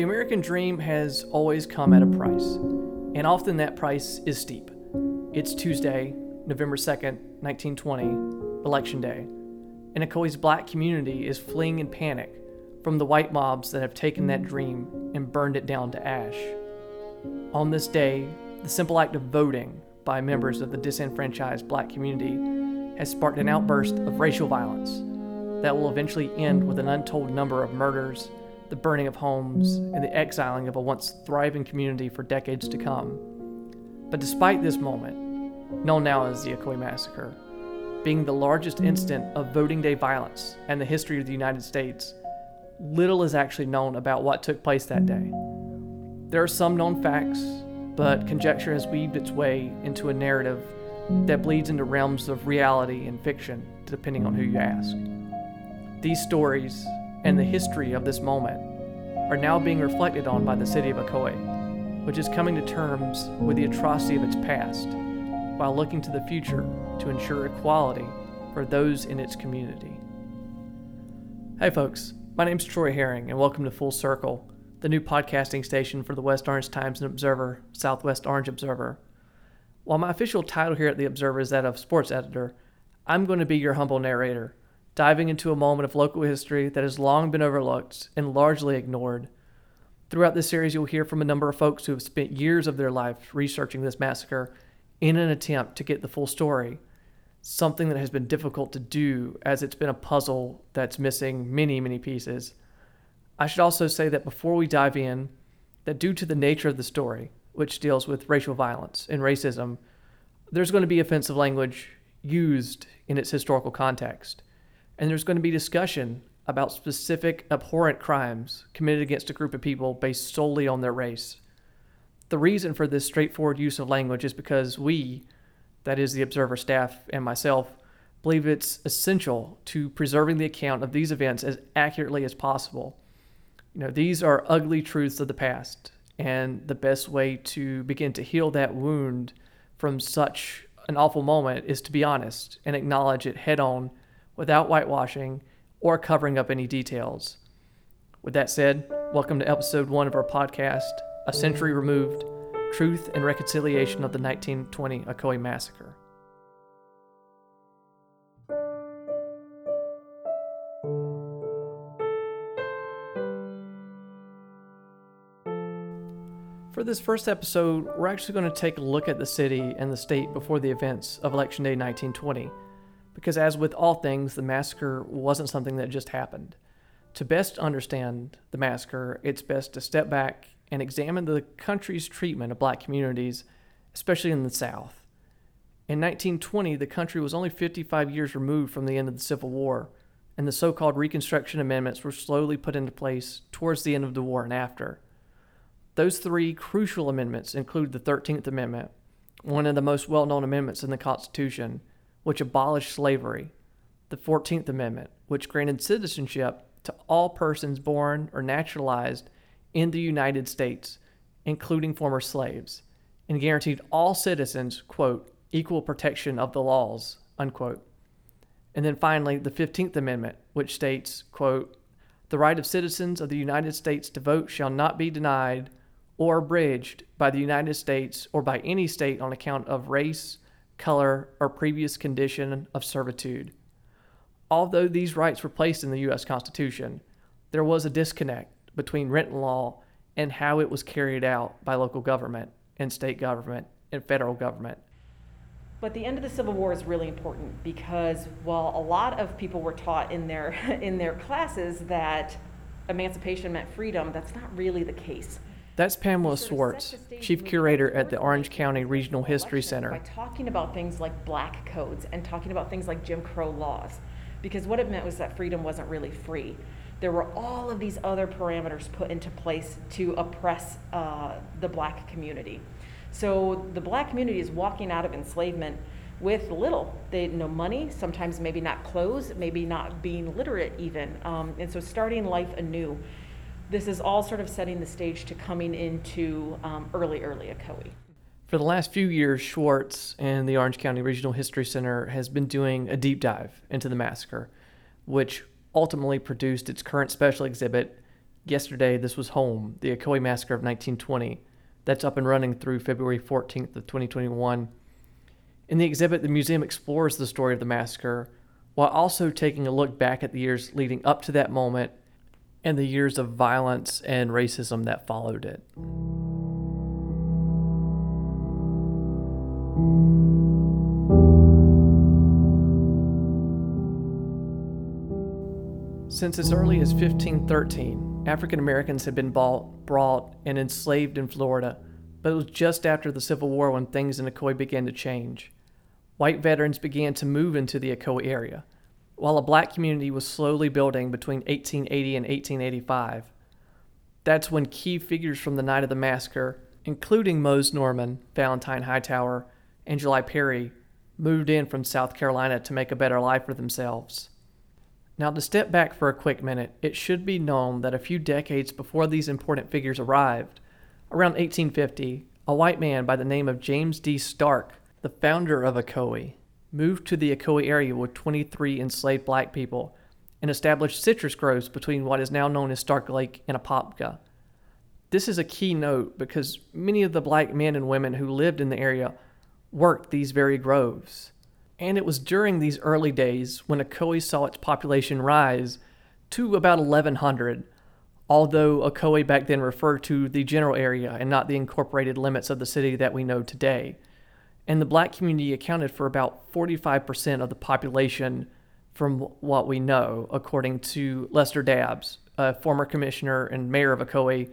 The American dream has always come at a price, and often that price is steep. It's Tuesday, November 2nd, 1920, Election Day, and Ocoee's black community is fleeing in panic from the white mobs that have taken that dream and burned it down to ash. On this day, the simple act of voting by members of the disenfranchised black community has sparked an outburst of racial violence that will eventually end with an untold number of murders the burning of homes, and the exiling of a once thriving community for decades to come. But despite this moment, known now as the Ocoee Massacre, being the largest incident of voting day violence in the history of the United States, little is actually known about what took place that day. There are some known facts, but conjecture has weaved its way into a narrative that bleeds into realms of reality and fiction, depending on who you ask. These stories and the history of this moment are now being reflected on by the city of Ocoee, which is coming to terms with the atrocity of its past while looking to the future to ensure equality for those in its community. Hey folks, my name's Troy Herring and welcome to Full Circle, the new podcasting station for the West Orange Times and Observer, Southwest Orange Observer. While my official title here at the Observer is that of sports editor, I'm going to be your humble narrator diving into a moment of local history that has long been overlooked and largely ignored. Throughout this series, you'll hear from a number of folks who have spent years of their life researching this massacre in an attempt to get the full story, something that has been difficult to do as it's been a puzzle that's missing many, many pieces. I should also say that before we dive in, that due to the nature of the story, which deals with racial violence and racism, there's going to be offensive language used in its historical context and there's going to be discussion about specific abhorrent crimes committed against a group of people based solely on their race. The reason for this straightforward use of language is because we, that is, the Observer staff and myself, believe it's essential to preserving the account of these events as accurately as possible. You know, these are ugly truths of the past, and the best way to begin to heal that wound from such an awful moment is to be honest and acknowledge it head on without whitewashing or covering up any details. With that said, welcome to episode one of our podcast, A Century Removed Truth and Reconciliation of the 1920 Ocoee Massacre. For this first episode, we're actually going to take a look at the city and the state before the events of Election Day 1920 because, as with all things, the massacre wasn't something that just happened. To best understand the massacre, it's best to step back and examine the country's treatment of black communities, especially in the South. In 1920, the country was only 55 years removed from the end of the Civil War, and the so called Reconstruction Amendments were slowly put into place towards the end of the war and after. Those three crucial amendments include the 13th Amendment, one of the most well known amendments in the Constitution, which abolished slavery, the 14th Amendment, which granted citizenship to all persons born or naturalized in the United States, including former slaves, and guaranteed all citizens, quote, equal protection of the laws, unquote. And then finally, the 15th Amendment, which states, quote, the right of citizens of the United States to vote shall not be denied or abridged by the United States or by any state on account of race, color, or previous condition of servitude. Although these rights were placed in the U.S. Constitution, there was a disconnect between written law and how it was carried out by local government and state government and federal government. But the end of the Civil War is really important because while a lot of people were taught in their in their classes that emancipation meant freedom, that's not really the case. That's Pamela Schwartz, Chief Curator at the Orange County Regional History Center. By talking about things like black codes and talking about things like Jim Crow laws, because what it meant was that freedom wasn't really free. There were all of these other parameters put into place to oppress uh, the black community. So the black community is walking out of enslavement with little. They no money, sometimes maybe not clothes, maybe not being literate even, um, and so starting life anew this is all sort of setting the stage to coming into um, early, early Ocoee. For the last few years, Schwartz and the Orange County Regional History Center has been doing a deep dive into the massacre, which ultimately produced its current special exhibit, yesterday this was home, the Ocoee Massacre of 1920. That's up and running through February 14th of 2021. In the exhibit, the museum explores the story of the massacre while also taking a look back at the years leading up to that moment and the years of violence and racism that followed it. Since as early as 1513, African Americans had been bought, brought, and enslaved in Florida, but it was just after the Civil War when things in Ocoee began to change. White veterans began to move into the Ocoee area, while a black community was slowly building between 1880 and 1885. That's when key figures from the night of the massacre, including Mose Norman, Valentine Hightower, and July Perry, moved in from South Carolina to make a better life for themselves. Now, to step back for a quick minute, it should be known that a few decades before these important figures arrived, around 1850, a white man by the name of James D. Stark, the founder of Ocoee, moved to the Ocoee area with 23 enslaved black people and established citrus groves between what is now known as Stark Lake and Apopka. This is a key note because many of the black men and women who lived in the area worked these very groves. And it was during these early days when Ocoee saw its population rise to about 1,100, although Ocoee back then referred to the general area and not the incorporated limits of the city that we know today. And the black community accounted for about 45% of the population from what we know, according to Lester Dabbs, a former commissioner and mayor of Ocoee,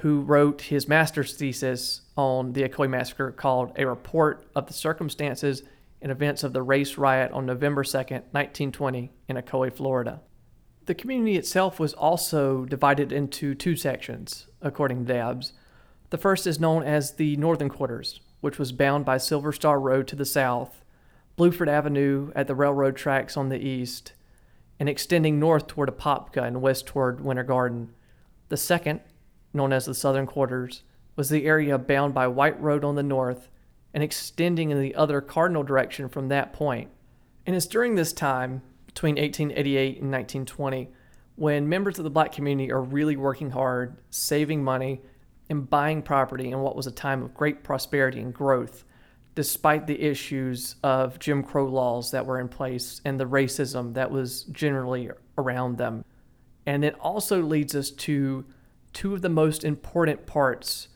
who wrote his master's thesis on the Ocoee Massacre called A Report of the Circumstances and events of the race riot on November 2, 1920, in Ocoee, Florida. The community itself was also divided into two sections, according to Dabbs. The first is known as the Northern Quarters, which was bound by Silver Star Road to the south, Bluford Avenue at the railroad tracks on the east, and extending north toward Apopka and west toward Winter Garden. The second, known as the Southern Quarters, was the area bound by White Road on the north and extending in the other cardinal direction from that point. And it's during this time, between 1888 and 1920, when members of the black community are really working hard, saving money, and buying property in what was a time of great prosperity and growth, despite the issues of Jim Crow laws that were in place and the racism that was generally around them. And it also leads us to two of the most important parts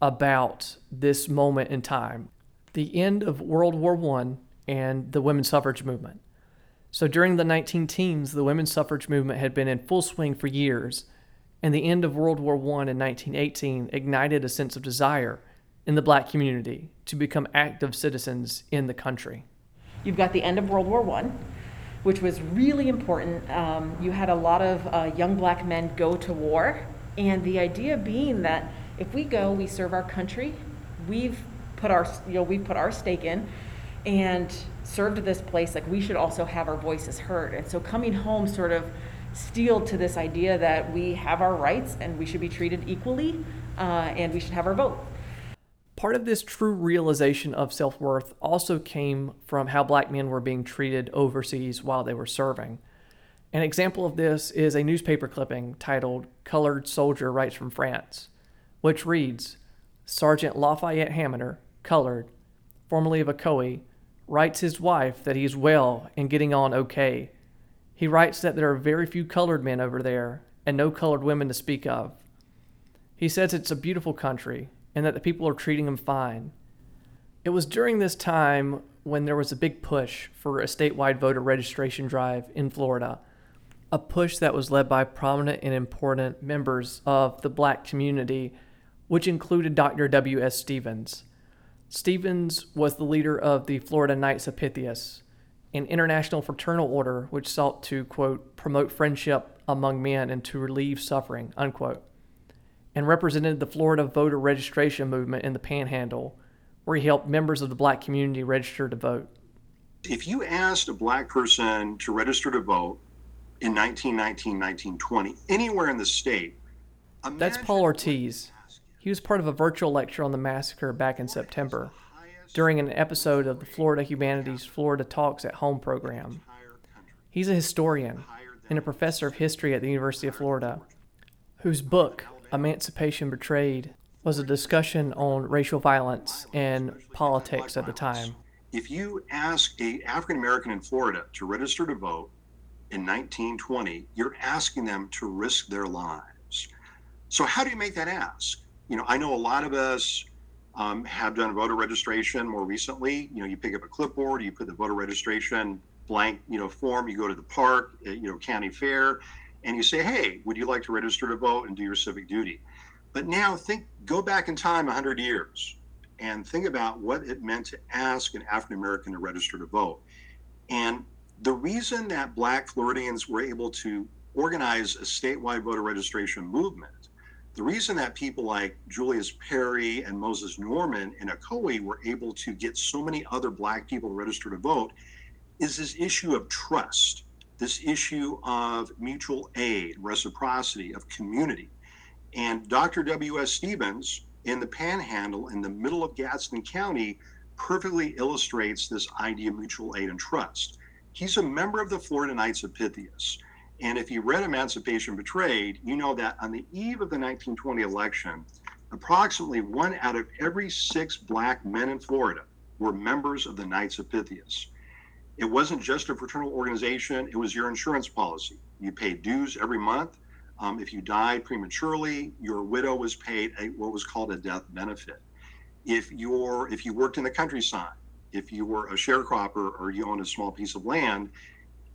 about this moment in time the end of World War I and the women's suffrage movement. So during the 19 teens, the women's suffrage movement had been in full swing for years, and the end of World War I in 1918 ignited a sense of desire in the black community to become active citizens in the country. You've got the end of World War I, which was really important. Um, you had a lot of uh, young black men go to war, and the idea being that if we go, we serve our country, we've put our you know we've put our stake in and served this place like we should also have our voices heard and so coming home sort of steeled to this idea that we have our rights and we should be treated equally uh, and we should have our vote part of this true realization of self-worth also came from how black men were being treated overseas while they were serving an example of this is a newspaper clipping titled colored soldier writes from france which reads sergeant lafayette haminer Colored, formerly of Ocoee, writes his wife that he is well and getting on okay. He writes that there are very few colored men over there and no colored women to speak of. He says it's a beautiful country and that the people are treating him fine. It was during this time when there was a big push for a statewide voter registration drive in Florida, a push that was led by prominent and important members of the black community, which included Dr. W.S. Stevens. Stevens was the leader of the Florida Knights of Pythias, an international fraternal order which sought to, quote, promote friendship among men and to relieve suffering, unquote, and represented the Florida voter registration movement in the Panhandle, where he helped members of the black community register to vote. If you asked a black person to register to vote in 1919, 1920, anywhere in the state, that's Paul Ortiz. He was part of a virtual lecture on the massacre back in September during an episode of the Florida Humanities Florida Talks at Home program. He's a historian and a professor of history at the University of Florida. whose book, Emancipation Betrayed, was a discussion on racial violence and politics at the time. If you ask a African American in Florida to register to vote in 1920, you're asking them to risk their lives. So how do you make that ask? You know, I know a lot of us um, have done voter registration more recently. You know, you pick up a clipboard, you put the voter registration blank, you know, form, you go to the park, uh, you know, county fair, and you say, "Hey, would you like to register to vote and do your civic duty?" But now think, go back in time 100 years, and think about what it meant to ask an African American to register to vote. And the reason that Black Floridians were able to organize a statewide voter registration movement the reason that people like Julius Perry and Moses Norman in Ocoee were able to get so many other Black people to register to vote is this issue of trust, this issue of mutual aid, reciprocity, of community. And Dr. W.S. Stevens in the Panhandle in the middle of Gadsden County perfectly illustrates this idea of mutual aid and trust. He's a member of the Florida Knights of Pythias. And if you read Emancipation Betrayed, you know that on the eve of the 1920 election, approximately one out of every six black men in Florida were members of the Knights of Pythias. It wasn't just a fraternal organization, it was your insurance policy. You paid dues every month. Um, if you died prematurely, your widow was paid a, what was called a death benefit. If you're if you worked in the countryside, if you were a sharecropper or you owned a small piece of land,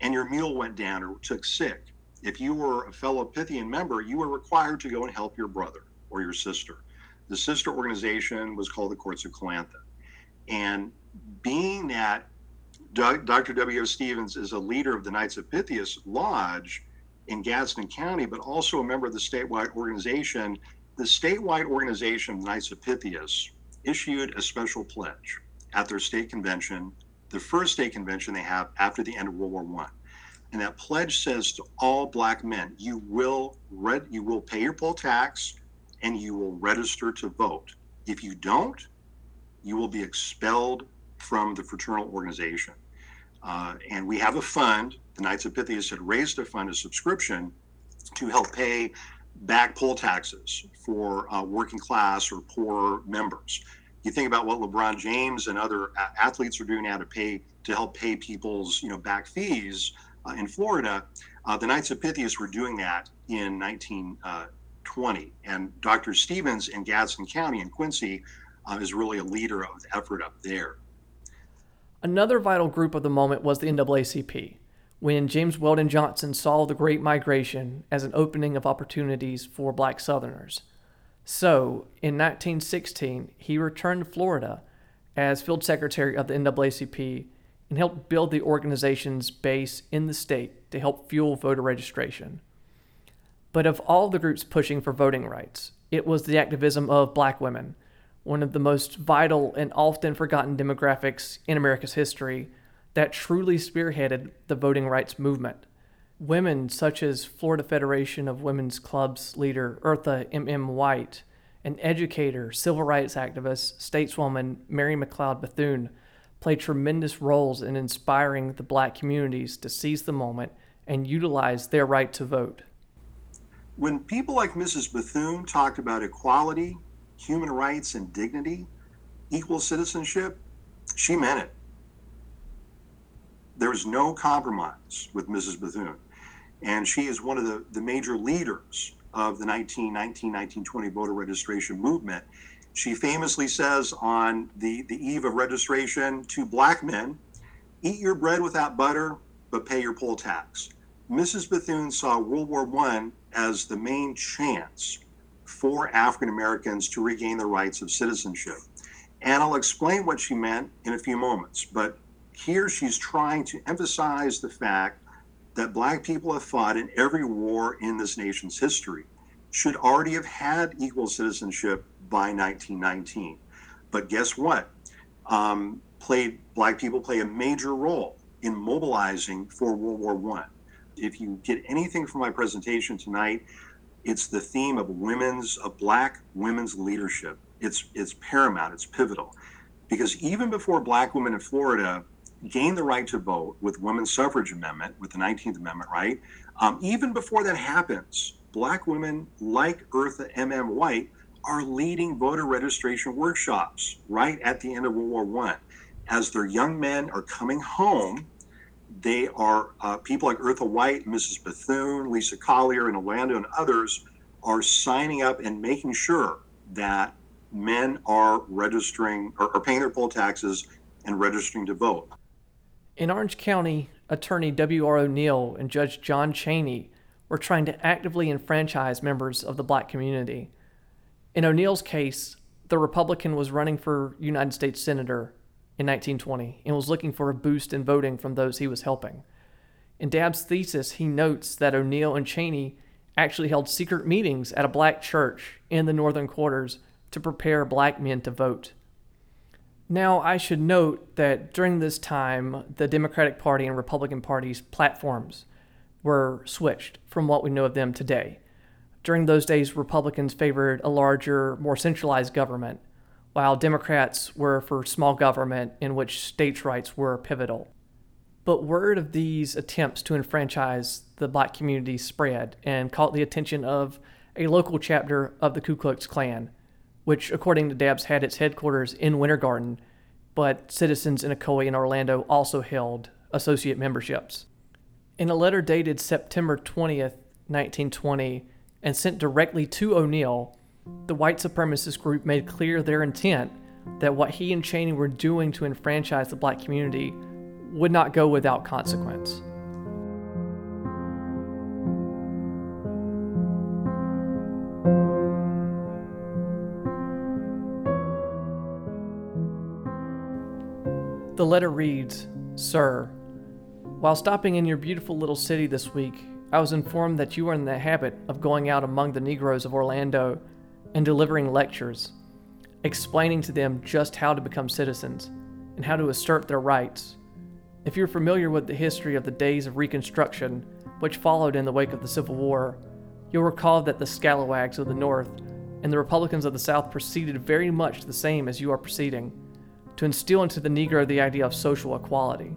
and your mule went down or took sick, if you were a fellow Pythian member, you were required to go and help your brother or your sister. The sister organization was called the Courts of Calanthe. And being that Dr. W. Stevens is a leader of the Knights of Pythias Lodge in Gadsden County, but also a member of the statewide organization, the statewide organization of the Knights of Pythias issued a special pledge at their state convention the first state convention they have after the end of World War One. And that pledge says to all black men, you will read, you will pay your poll tax and you will register to vote. If you don't, you will be expelled from the fraternal organization. Uh, and we have a fund. The Knights of Pythias had raised a fund, a subscription, to help pay back poll taxes for uh, working class or poor members you think about what LeBron James and other athletes are doing now to pay to help pay people's you know back fees uh, in Florida. Uh, the Knights of Pythias were doing that in 1920, uh, and Dr. Stevens in Gadsden County in Quincy uh, is really a leader of the effort up there. Another vital group of the moment was the NAACP. When James Weldon Johnson saw the Great Migration as an opening of opportunities for black Southerners. So, in 1916, he returned to Florida as field secretary of the NAACP and helped build the organization's base in the state to help fuel voter registration. But of all the groups pushing for voting rights, it was the activism of black women, one of the most vital and often forgotten demographics in America's history, that truly spearheaded the voting rights movement. Women such as Florida Federation of Women's Clubs leader Eartha M. M. White, an educator, civil rights activist, stateswoman Mary McLeod Bethune played tremendous roles in inspiring the black communities to seize the moment and utilize their right to vote. When people like Mrs. Bethune talked about equality, human rights, and dignity, equal citizenship, she meant it. There was no compromise with Mrs. Bethune and she is one of the, the major leaders of the 1919 1920 voter registration movement. She famously says on the, the eve of registration to black men, eat your bread without butter, but pay your poll tax. Mrs. Bethune saw World War I as the main chance for African Americans to regain the rights of citizenship. And I'll explain what she meant in a few moments. But here she's trying to emphasize the fact that black people have fought in every war in this nation's history should already have had equal citizenship by 1919. But guess what? Um, played black people play a major role in mobilizing for World War One. If you get anything from my presentation tonight, it's the theme of women's of black women's leadership. It's it's paramount. It's pivotal, because even before black women in Florida gained the right to vote with women's suffrage amendment, with the 19th Amendment, right? Um, even before that happens, black women like Eartha M.M. White are leading voter registration workshops right at the end of World War One. As their young men are coming home, they are uh, people like Eartha White, Mrs. Bethune, Lisa Collier, and Orlando, and others are signing up and making sure that men are registering or, or paying their poll taxes and registering to vote. In Orange County, attorney W.R. O'Neill and Judge John Cheney were trying to actively enfranchise members of the black community. In O'Neill's case, the Republican was running for United States Senator in 1920 and was looking for a boost in voting from those he was helping. In Dabb's thesis, he notes that O'Neill and Cheney actually held secret meetings at a black church in the northern quarters to prepare black men to vote. Now, I should note that during this time, the Democratic Party and Republican Party's platforms were switched from what we know of them today. During those days, Republicans favored a larger, more centralized government, while Democrats were for small government in which states' rights were pivotal. But word of these attempts to enfranchise the black community spread and caught the attention of a local chapter of the Ku Klux Klan, which, according to Dabbs, had its headquarters in Winter Garden, but citizens in Ocoee and Orlando also held associate memberships. In a letter dated September 20th, 1920, and sent directly to O'Neill, the white supremacist group made clear their intent that what he and Cheney were doing to enfranchise the black community would not go without consequence. Letter reads Sir, while stopping in your beautiful little city this week, I was informed that you are in the habit of going out among the Negroes of Orlando and delivering lectures, explaining to them just how to become citizens and how to assert their rights. If you're familiar with the history of the days of Reconstruction, which followed in the wake of the Civil War, you'll recall that the scalawags of the North and the Republicans of the South proceeded very much the same as you are proceeding to instill into the Negro the idea of social equality.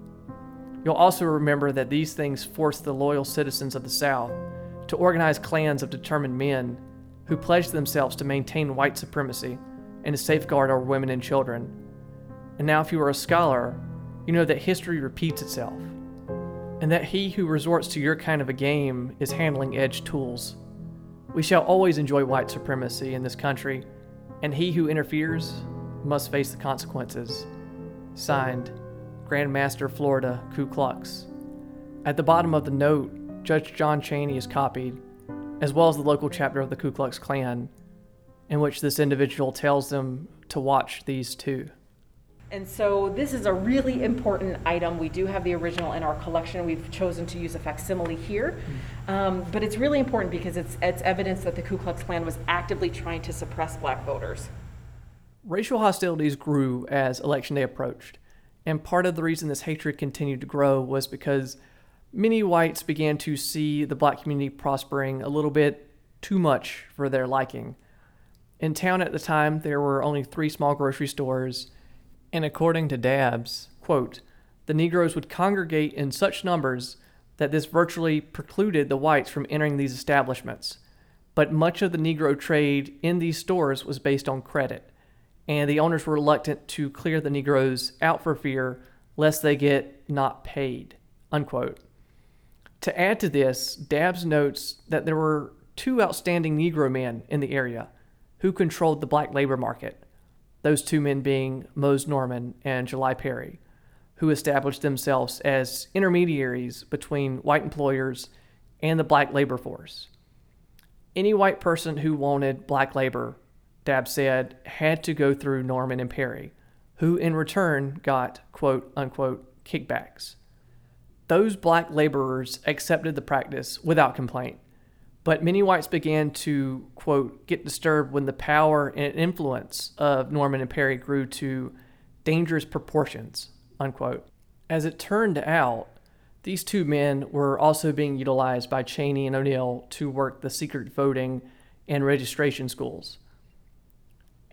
You'll also remember that these things forced the loyal citizens of the South to organize clans of determined men who pledged themselves to maintain white supremacy and to safeguard our women and children. And now, if you are a scholar, you know that history repeats itself, and that he who resorts to your kind of a game is handling edge tools. We shall always enjoy white supremacy in this country, and he who interferes must face the consequences. Signed, Grand Master Florida Ku Klux. At the bottom of the note, Judge John Cheney is copied, as well as the local chapter of the Ku Klux Klan, in which this individual tells them to watch these two. And so this is a really important item. We do have the original in our collection. We've chosen to use a facsimile here. Um, but it's really important because it's, it's evidence that the Ku Klux Klan was actively trying to suppress black voters. Racial hostilities grew as Election Day approached. And part of the reason this hatred continued to grow was because many whites began to see the black community prospering a little bit too much for their liking. In town at the time, there were only three small grocery stores and according to Dabbs, quote, the Negroes would congregate in such numbers that this virtually precluded the whites from entering these establishments. But much of the Negro trade in these stores was based on credit, and the owners were reluctant to clear the Negroes out for fear lest they get not paid. Unquote. To add to this, Dabbs notes that there were two outstanding Negro men in the area who controlled the black labor market those two men being Mose Norman and July Perry, who established themselves as intermediaries between white employers and the black labor force. Any white person who wanted black labor, Dabbs said, had to go through Norman and Perry, who in return got quote unquote kickbacks. Those black laborers accepted the practice without complaint but many whites began to, quote, get disturbed when the power and influence of Norman and Perry grew to dangerous proportions, unquote. As it turned out, these two men were also being utilized by Cheney and O'Neill to work the secret voting and registration schools.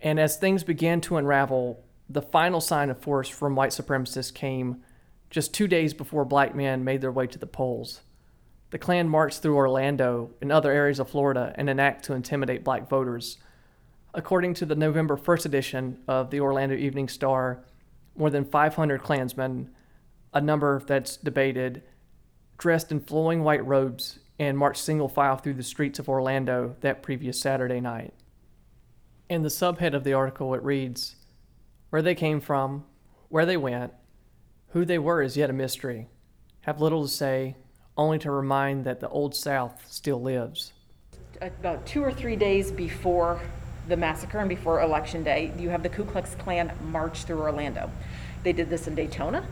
And as things began to unravel, the final sign of force from white supremacists came just two days before black men made their way to the polls the Klan marched through Orlando and other areas of Florida in an act to intimidate black voters. According to the November 1st edition of the Orlando Evening Star, more than 500 Klansmen, a number that's debated, dressed in flowing white robes and marched single file through the streets of Orlando that previous Saturday night. In the subhead of the article, it reads Where they came from, where they went, who they were is yet a mystery. Have little to say, only to remind that the Old South still lives. Uh, about two or three days before the massacre and before Election Day, you have the Ku Klux Klan march through Orlando. They did this in Daytona,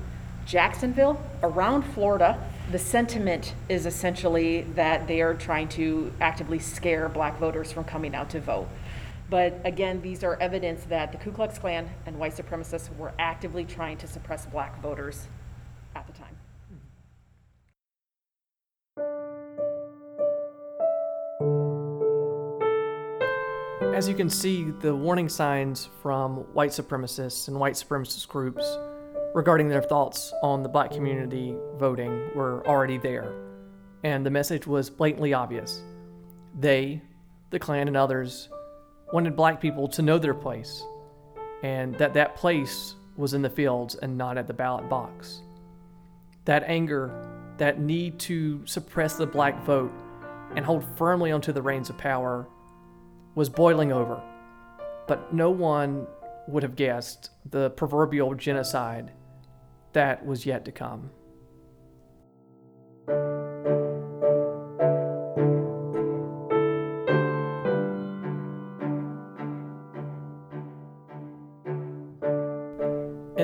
Jacksonville, around Florida. The sentiment is essentially that they are trying to actively scare black voters from coming out to vote. But again, these are evidence that the Ku Klux Klan and white supremacists were actively trying to suppress black voters at the time. As you can see, the warning signs from white supremacists and white supremacist groups regarding their thoughts on the black community voting were already there, and the message was blatantly obvious. They, the Klan, and others wanted black people to know their place, and that that place was in the fields and not at the ballot box. That anger, that need to suppress the black vote and hold firmly onto the reins of power was boiling over, but no one would have guessed the proverbial genocide that was yet to come.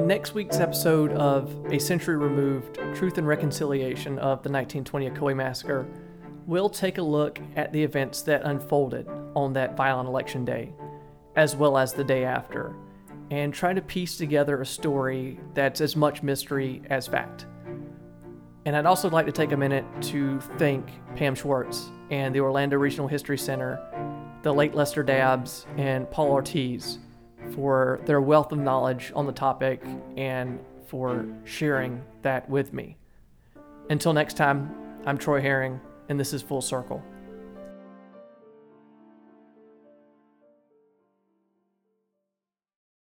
Next week's episode of A Century Removed Truth and Reconciliation of the 1920 Ocoee Massacre, we'll take a look at the events that unfolded on that violent election day, as well as the day after, and try to piece together a story that's as much mystery as fact. And I'd also like to take a minute to thank Pam Schwartz and the Orlando Regional History Center, the late Lester Dabbs, and Paul Ortiz for their wealth of knowledge on the topic and for sharing that with me. Until next time, I'm Troy Herring, and this is Full Circle.